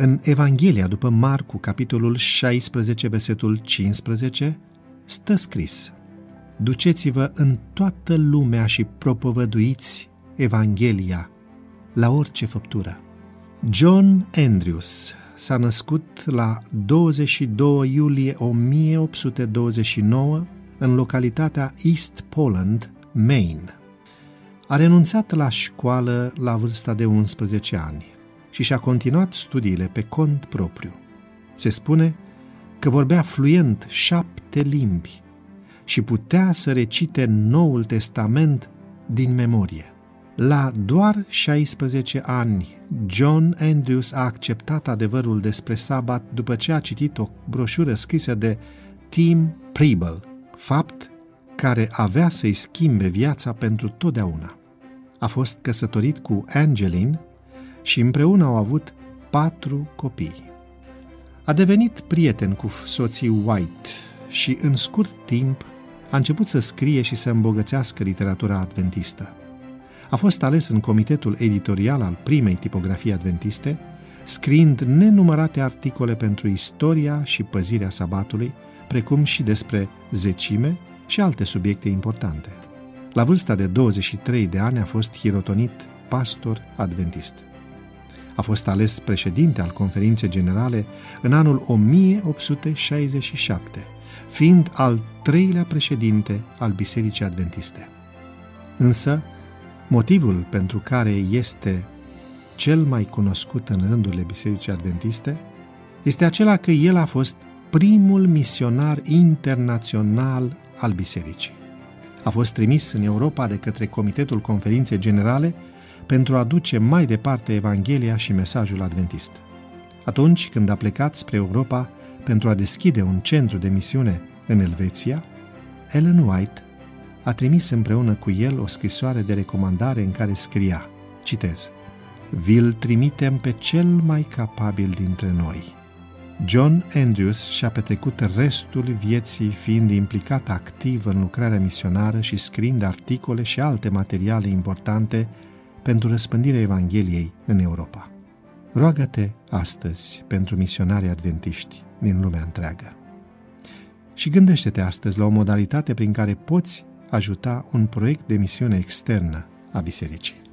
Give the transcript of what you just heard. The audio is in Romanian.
În Evanghelia după Marcu, capitolul 16, versetul 15, stă scris Duceți-vă în toată lumea și propovăduiți Evanghelia la orice făptură. John Andrews s-a născut la 22 iulie 1829 în localitatea East Poland, Maine. A renunțat la școală la vârsta de 11 ani și și-a continuat studiile pe cont propriu. Se spune că vorbea fluent șapte limbi și putea să recite Noul Testament din memorie. La doar 16 ani, John Andrews a acceptat adevărul despre sabat după ce a citit o broșură scrisă de Tim Preble, fapt care avea să-i schimbe viața pentru totdeauna. A fost căsătorit cu Angeline și împreună au avut patru copii. A devenit prieten cu soții White și în scurt timp a început să scrie și să îmbogățească literatura adventistă. A fost ales în comitetul editorial al primei tipografii adventiste, scriind nenumărate articole pentru istoria și păzirea sabatului, precum și despre zecime și alte subiecte importante. La vârsta de 23 de ani a fost hirotonit pastor adventist. A fost ales președinte al conferinței generale în anul 1867, fiind al treilea președinte al Bisericii Adventiste. Însă, motivul pentru care este cel mai cunoscut în rândurile Bisericii Adventiste este acela că el a fost primul misionar internațional al bisericii. A fost trimis în Europa de către Comitetul Conferinței Generale pentru a duce mai departe Evanghelia și mesajul adventist. Atunci când a plecat spre Europa pentru a deschide un centru de misiune în Elveția, Ellen White a trimis împreună cu el o scrisoare de recomandare în care scria, citez, Vi-l trimitem pe cel mai capabil dintre noi, John Andrews și-a petrecut restul vieții fiind implicat activ în lucrarea misionară și scriind articole și alte materiale importante pentru răspândirea Evangheliei în Europa. Roagă-te astăzi pentru misionarii adventiști din lumea întreagă. Și gândește-te astăzi la o modalitate prin care poți ajuta un proiect de misiune externă a bisericii.